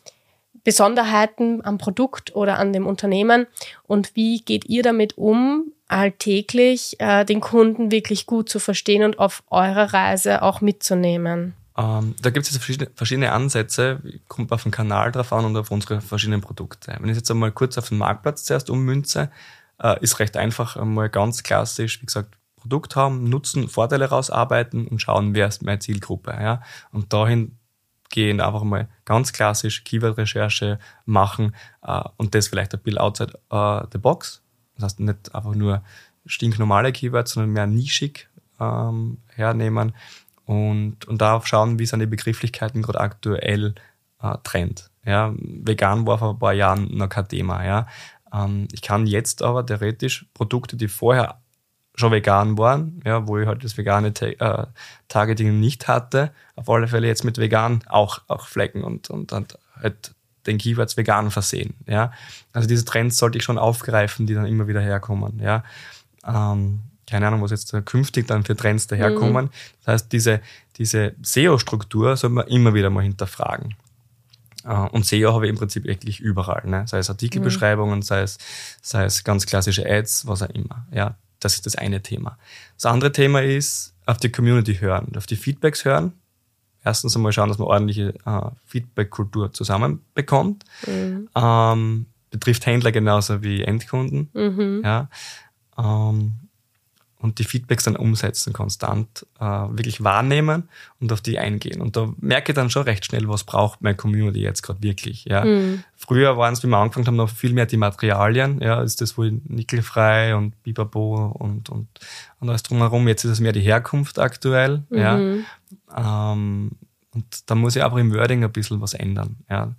Speaker 2: Besonderheiten am Produkt oder an dem Unternehmen und wie geht ihr damit um, alltäglich äh, den Kunden wirklich gut zu verstehen und auf eurer Reise auch mitzunehmen?
Speaker 3: Ähm, da gibt es jetzt verschiedene, verschiedene Ansätze, kommt auf den Kanal drauf an und auf unsere verschiedenen Produkte. Wenn ich jetzt einmal kurz auf den Marktplatz zuerst ummünze, äh, ist recht einfach, einmal ganz klassisch, wie gesagt, Produkt haben, Nutzen, Vorteile rausarbeiten und schauen, wer ist meine Zielgruppe. Ja? Und dahin gehen, einfach mal ganz klassisch Keyword-Recherche machen äh, und das vielleicht ein bisschen outside uh, the box. Das heißt nicht einfach nur stinknormale Keywords, sondern mehr nischig ähm, hernehmen und, und darauf schauen, wie sind die Begrifflichkeiten gerade aktuell äh, Trend. Ja, vegan war vor ein paar Jahren noch kein Thema. Ja. Ähm, ich kann jetzt aber theoretisch Produkte, die vorher schon vegan waren, ja, wo ich halt das vegane äh, Targeting nicht hatte. Auf alle Fälle jetzt mit vegan auch, auch Flecken und, und, und halt den Keywords vegan versehen, ja. Also diese Trends sollte ich schon aufgreifen, die dann immer wieder herkommen, ja. Ähm, keine Ahnung, was jetzt künftig dann für Trends daherkommen. Mhm. Das heißt, diese, diese SEO-Struktur soll man immer wieder mal hinterfragen. Äh, und SEO habe ich im Prinzip wirklich überall, ne? sei es Artikelbeschreibungen, mhm. sei es, sei es ganz klassische Ads, was auch immer. Ja, das ist das eine Thema. Das andere Thema ist, auf die Community hören, auf die Feedbacks hören. Erstens einmal schauen, dass man ordentliche äh, Feedback-Kultur zusammenbekommt. Mhm. Ähm, betrifft Händler genauso wie Endkunden. Mhm. Ja. Ähm, und die Feedbacks dann umsetzen, konstant äh, wirklich wahrnehmen und auf die eingehen. Und da merke ich dann schon recht schnell, was braucht meine Community jetzt gerade wirklich. Ja. Mhm. Früher waren es, wie wir angefangen haben, noch viel mehr die Materialien. Ja, ist das wohl nickelfrei und Bibabo und, und, und alles drumherum. Jetzt ist es mehr die Herkunft aktuell. Mhm. Ja. Ähm, und da muss ich aber im Wording ein bisschen was ändern. Ja.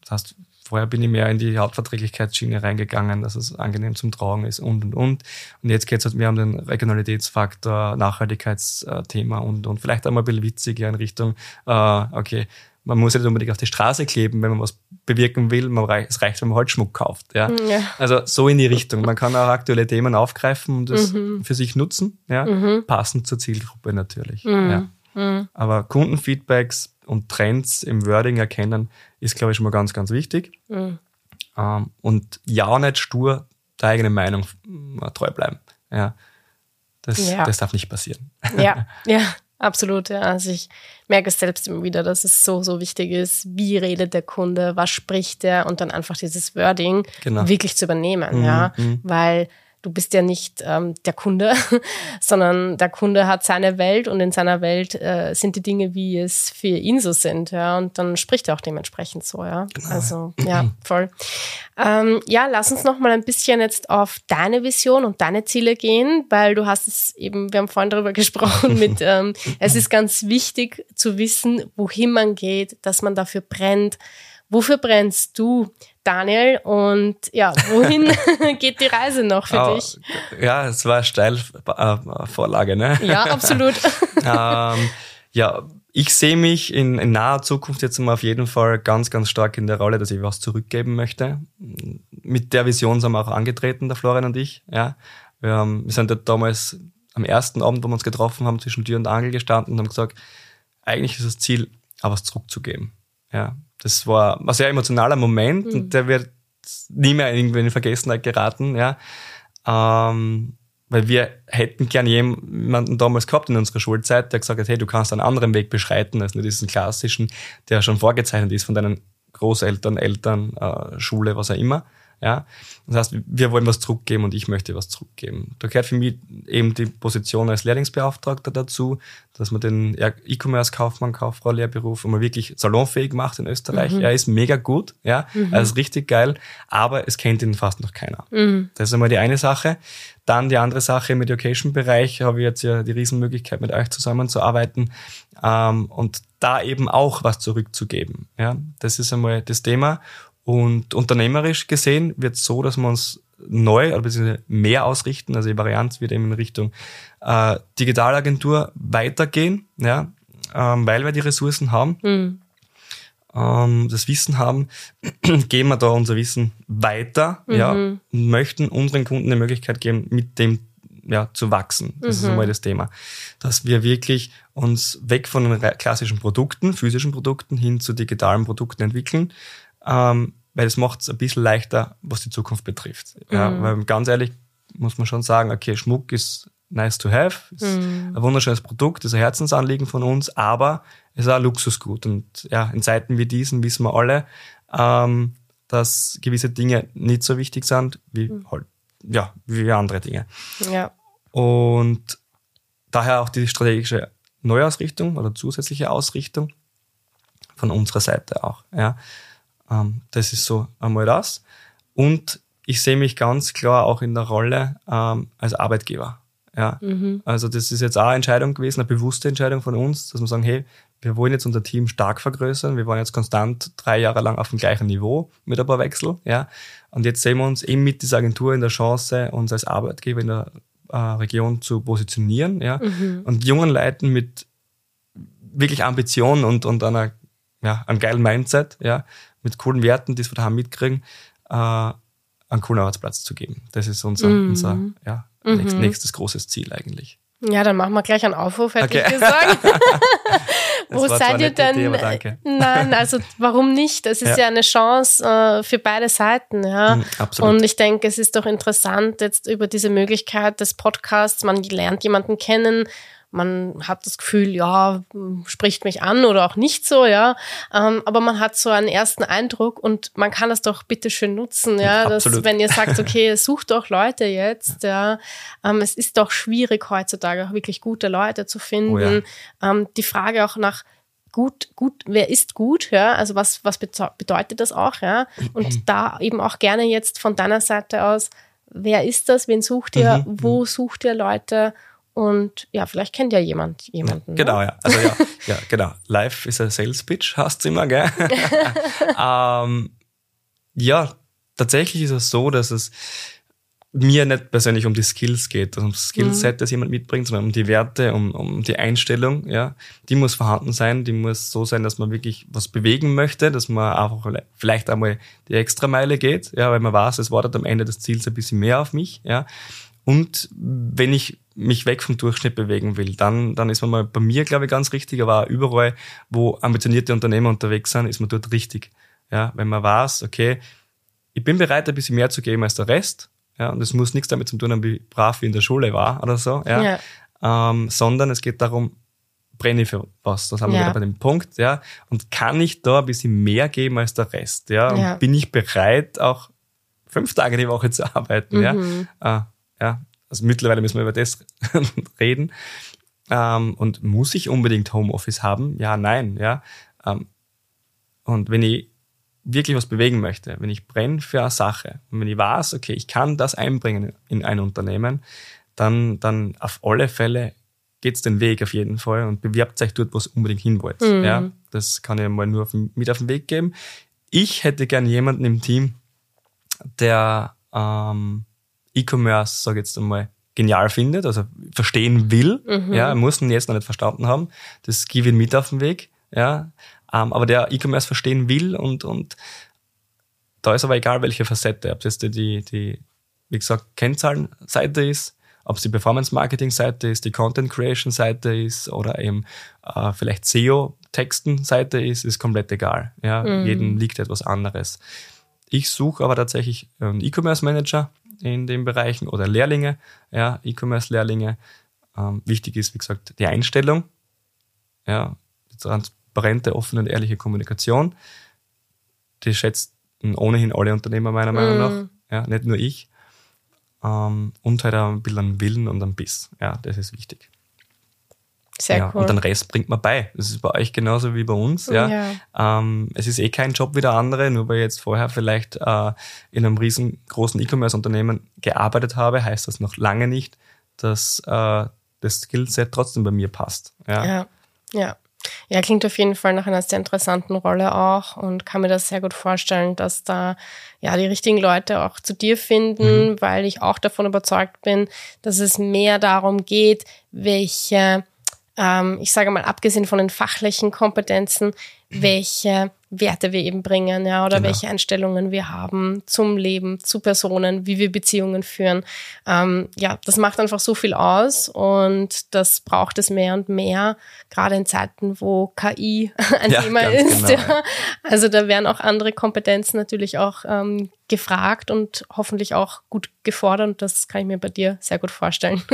Speaker 3: Das heißt, Vorher bin ich mehr in die Hautverträglichkeitsschiene reingegangen, dass es angenehm zum Tragen ist und und und. Und jetzt geht es halt mehr um den Regionalitätsfaktor, Nachhaltigkeitsthema und und vielleicht einmal ein bisschen witziger in Richtung, äh, okay, man muss ja nicht unbedingt auf die Straße kleben, wenn man was bewirken will. Man reich, es reicht, wenn man Holzschmuck kauft. Ja? Mm, ja? Also so in die Richtung. Man kann auch aktuelle Themen aufgreifen und das mhm. für sich nutzen, ja? Mhm. passend zur Zielgruppe natürlich. Mhm. Ja. Mhm. Aber Kundenfeedbacks und Trends im Wording erkennen, ist, glaube ich, schon mal ganz, ganz wichtig. Mhm. Ähm, und ja, nicht stur der eigenen Meinung äh, treu bleiben. Ja. Das, ja. das darf nicht passieren.
Speaker 2: Ja, [laughs] ja, absolut. Ja. Also ich merke es selbst immer wieder, dass es so, so wichtig ist, wie redet der Kunde, was spricht er und dann einfach dieses Wording genau. wirklich zu übernehmen. Mhm, ja. Mhm. Weil du bist ja nicht ähm, der Kunde, [laughs] sondern der Kunde hat seine Welt und in seiner Welt äh, sind die Dinge, wie es für ihn so sind, ja, und dann spricht er auch dementsprechend so, ja. Genau. Also ja, voll. Ähm, ja, lass uns noch mal ein bisschen jetzt auf deine Vision und deine Ziele gehen, weil du hast es eben, wir haben vorhin darüber [laughs] gesprochen, mit ähm, es ist ganz wichtig zu wissen, wohin man geht, dass man dafür brennt. Wofür brennst du? Daniel. Und ja, wohin [laughs] [laughs] geht die Reise noch für oh, dich?
Speaker 3: Ja, es war eine Steilvorlage, äh, ne?
Speaker 2: Ja, absolut. [laughs]
Speaker 3: ähm, ja, ich sehe mich in, in, naher Zukunft jetzt mal auf jeden Fall ganz, ganz stark in der Rolle, dass ich was zurückgeben möchte. Mit der Vision sind wir auch angetreten, der Florian und ich. Ja, wir, haben, wir sind dort damals am ersten Abend, wo wir uns getroffen haben, zwischen Tür und Angel gestanden und haben gesagt, eigentlich ist das Ziel, auch was zurückzugeben. Ja, das war ein sehr emotionaler Moment mhm. und der wird nie mehr irgendwie in Vergessenheit geraten, ja. Ähm, weil wir hätten gern jemanden damals gehabt in unserer Schulzeit, der gesagt hat, hey, du kannst einen anderen Weg beschreiten als nur diesen klassischen, der schon vorgezeichnet ist von deinen Großeltern, Eltern, äh, Schule, was auch immer. Ja? Das heißt, wir wollen was zurückgeben und ich möchte was zurückgeben. Da gehört für mich eben die Position als Lehrlingsbeauftragter dazu, dass man den E-Commerce-Kaufmann, Kauffrau, Lehrberuf immer wirklich salonfähig macht in Österreich. Mhm. Er ist mega gut, ja, mhm. er ist richtig geil, aber es kennt ihn fast noch keiner. Mhm. Das ist einmal die eine Sache. Dann die andere Sache im Education-Bereich habe ich jetzt ja die Riesenmöglichkeit, mit euch zusammenzuarbeiten ähm, und da eben auch was zurückzugeben. Ja, das ist einmal das Thema. Und unternehmerisch gesehen wird es so, dass wir uns neu oder beziehungsweise mehr ausrichten. Also die Variante wird eben in Richtung äh, Digitalagentur weitergehen, ja, ähm, weil wir die Ressourcen haben, mhm. ähm, das Wissen haben, [clears throat] geben wir da unser Wissen weiter, mhm. ja, und möchten unseren Kunden die Möglichkeit geben, mit dem ja, zu wachsen. Das mhm. ist einmal das Thema. Dass wir wirklich uns weg von den klassischen Produkten, physischen Produkten hin zu digitalen Produkten entwickeln ähm, weil es macht es ein bisschen leichter, was die Zukunft betrifft. Ja, mhm. Weil ganz ehrlich muss man schon sagen, okay, Schmuck ist nice to have, ist mhm. ein wunderschönes Produkt, ist ein Herzensanliegen von uns, aber es ist auch ein Luxusgut. Und ja, in Zeiten wie diesen wissen wir alle, ähm, dass gewisse Dinge nicht so wichtig sind wie mhm. halt, ja, wie andere Dinge.
Speaker 2: Ja.
Speaker 3: Und daher auch die strategische Neuausrichtung oder zusätzliche Ausrichtung von unserer Seite auch. Ja. Ähm, das ist so einmal das. Und ich sehe mich ganz klar auch in der Rolle ähm, als Arbeitgeber. Ja, mhm. also das ist jetzt auch eine Entscheidung gewesen, eine bewusste Entscheidung von uns, dass wir sagen, hey, wir wollen jetzt unser Team stark vergrößern. Wir waren jetzt konstant drei Jahre lang auf dem gleichen Niveau mit ein paar Wechsel, ja. Und jetzt sehen wir uns eben mit dieser Agentur in der Chance, uns als Arbeitgeber in der äh, Region zu positionieren, ja, mhm. und jungen Leuten mit wirklich Ambitionen und, und einer, ja, einem geilen Mindset, ja, mit coolen Werten, die sie von daheim mitkriegen, äh, einen coolen Arbeitsplatz zu geben. Das ist unser, mhm. unser ja, mhm. nächstes, nächstes großes Ziel eigentlich.
Speaker 2: Ja, dann machen wir gleich einen Aufruf, hätte okay. ich gesagt. [laughs] [laughs] Wo seid ihr denn? Idee, danke. Nein, also warum nicht? Es ist ja, ja eine Chance äh, für beide Seiten, ja. Mhm, absolut. Und ich denke, es ist doch interessant jetzt über diese Möglichkeit des Podcasts. Man lernt jemanden kennen man hat das Gefühl, ja, spricht mich an oder auch nicht so, ja. Ähm, aber man hat so einen ersten Eindruck und man kann das doch bitte schön nutzen, ja. Dass, wenn ihr sagt, okay, [laughs] sucht doch Leute jetzt, ja. Ähm, es ist doch schwierig heutzutage auch wirklich gute Leute zu finden. Oh ja. ähm, die Frage auch nach gut, gut, wer ist gut, ja, also was, was bedeutet das auch, ja, und da eben auch gerne jetzt von deiner Seite aus, wer ist das, wen sucht ihr, mhm. wo sucht ihr Leute und ja, vielleicht kennt ja jemand jemanden.
Speaker 3: Ne? Genau, ne? ja. Also ja, [laughs] ja, genau. Live ist ein Sales Pitch, hast du immer, gell? [laughs] ähm, ja, tatsächlich ist es so, dass es mir nicht persönlich um die Skills geht, also um das Skillset, mhm. das jemand mitbringt, sondern um die Werte, um, um die Einstellung, ja. Die muss vorhanden sein, die muss so sein, dass man wirklich was bewegen möchte, dass man einfach vielleicht einmal die extra Meile geht, ja, weil man weiß, es wartet am Ende des Ziels ein bisschen mehr auf mich, ja. Und wenn ich mich weg vom Durchschnitt bewegen will, dann, dann ist man mal bei mir, glaube ich, ganz richtig, aber auch überall, wo ambitionierte Unternehmer unterwegs sind, ist man dort richtig. Ja, wenn man weiß, okay, ich bin bereit, ein bisschen mehr zu geben als der Rest, ja, und es muss nichts damit zu tun haben, wie brav ich in der Schule war oder so, ja, ja. Ähm, sondern es geht darum, brenne ich für was. Das haben wir ja. wieder bei dem Punkt, ja. Und kann ich da ein bisschen mehr geben als der Rest, ja? Und ja. bin ich bereit, auch fünf Tage die Woche zu arbeiten, mhm. ja? Äh, ja, also mittlerweile müssen wir über das [laughs] reden. Ähm, und muss ich unbedingt Homeoffice haben? Ja, nein, ja. Ähm, und wenn ich wirklich was bewegen möchte, wenn ich brenne für eine Sache und wenn ich weiß, okay, ich kann das einbringen in ein Unternehmen, dann, dann auf alle Fälle geht's den Weg auf jeden Fall und bewerbt euch dort, wo ihr unbedingt hin wollt. Mhm. Ja, das kann ich mal nur auf, mit auf den Weg geben. Ich hätte gern jemanden im Team, der ähm, E-Commerce, sage ich jetzt einmal, genial findet, also verstehen will. Mhm. Ja, muss ihn jetzt noch nicht verstanden haben. Das gebe ich mit auf den Weg. Ja, ähm, aber der E-Commerce verstehen will und, und da ist aber egal, welche Facette, ob das die, die, wie gesagt, Kennzahlenseite ist, ob es die Performance-Marketing-Seite ist, die Content-Creation-Seite ist oder eben äh, vielleicht SEO-Texten-Seite ist, ist komplett egal. Ja, mhm. jedem liegt etwas anderes. Ich suche aber tatsächlich einen E-Commerce-Manager, in den Bereichen oder Lehrlinge, ja, E-Commerce-Lehrlinge. Ähm, wichtig ist, wie gesagt, die Einstellung, ja, die transparente, offene und ehrliche Kommunikation. Die schätzen ohnehin alle Unternehmer meiner Meinung nach, mm. ja, nicht nur ich. Ähm, und halt ein bisschen an Willen und an Biss, ja, das ist wichtig. Sehr ja, cool. Und den Rest bringt man bei. Das ist bei euch genauso wie bei uns. Ja. ja. Ähm, es ist eh kein Job wie der andere, nur weil ich jetzt vorher vielleicht äh, in einem riesengroßen E-Commerce-Unternehmen gearbeitet habe, heißt das noch lange nicht, dass äh, das Skillset trotzdem bei mir passt. Ja.
Speaker 2: ja, ja. Ja, klingt auf jeden Fall nach einer sehr interessanten Rolle auch und kann mir das sehr gut vorstellen, dass da ja die richtigen Leute auch zu dir finden, mhm. weil ich auch davon überzeugt bin, dass es mehr darum geht, welche ähm, ich sage mal, abgesehen von den fachlichen Kompetenzen, welche Werte wir eben bringen, ja, oder genau. welche Einstellungen wir haben zum Leben, zu Personen, wie wir Beziehungen führen. Ähm, ja, das macht einfach so viel aus und das braucht es mehr und mehr, gerade in Zeiten, wo KI [laughs] ein ja, Thema ist. Genau. Ja. Also da werden auch andere Kompetenzen natürlich auch ähm, gefragt und hoffentlich auch gut gefordert und das kann ich mir bei dir sehr gut vorstellen. [laughs]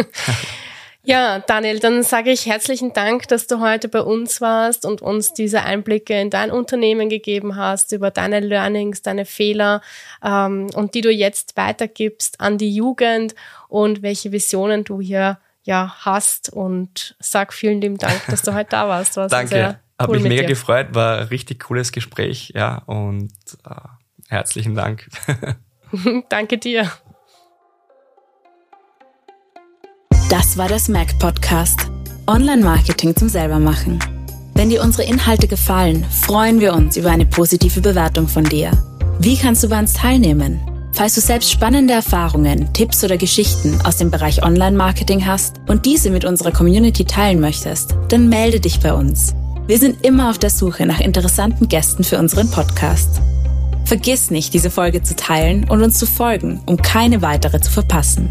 Speaker 2: Ja, Daniel, dann sage ich herzlichen Dank, dass du heute bei uns warst und uns diese Einblicke in dein Unternehmen gegeben hast, über deine Learnings, deine Fehler ähm, und die du jetzt weitergibst an die Jugend und welche Visionen du hier ja hast. Und sag vielen lieben Dank, dass du heute da warst.
Speaker 3: warst [laughs] Danke, habe mich mega dir. gefreut, war ein richtig cooles Gespräch, ja und äh, herzlichen Dank. [laughs] [laughs]
Speaker 2: Danke dir.
Speaker 1: Das war der Smack Podcast. Online-Marketing zum Selbermachen. Wenn dir unsere Inhalte gefallen, freuen wir uns über eine positive Bewertung von dir. Wie kannst du bei uns teilnehmen? Falls du selbst spannende Erfahrungen, Tipps oder Geschichten aus dem Bereich Online-Marketing hast und diese mit unserer Community teilen möchtest, dann melde dich bei uns. Wir sind immer auf der Suche nach interessanten Gästen für unseren Podcast. Vergiss nicht, diese Folge zu teilen und uns zu folgen, um keine weitere zu verpassen.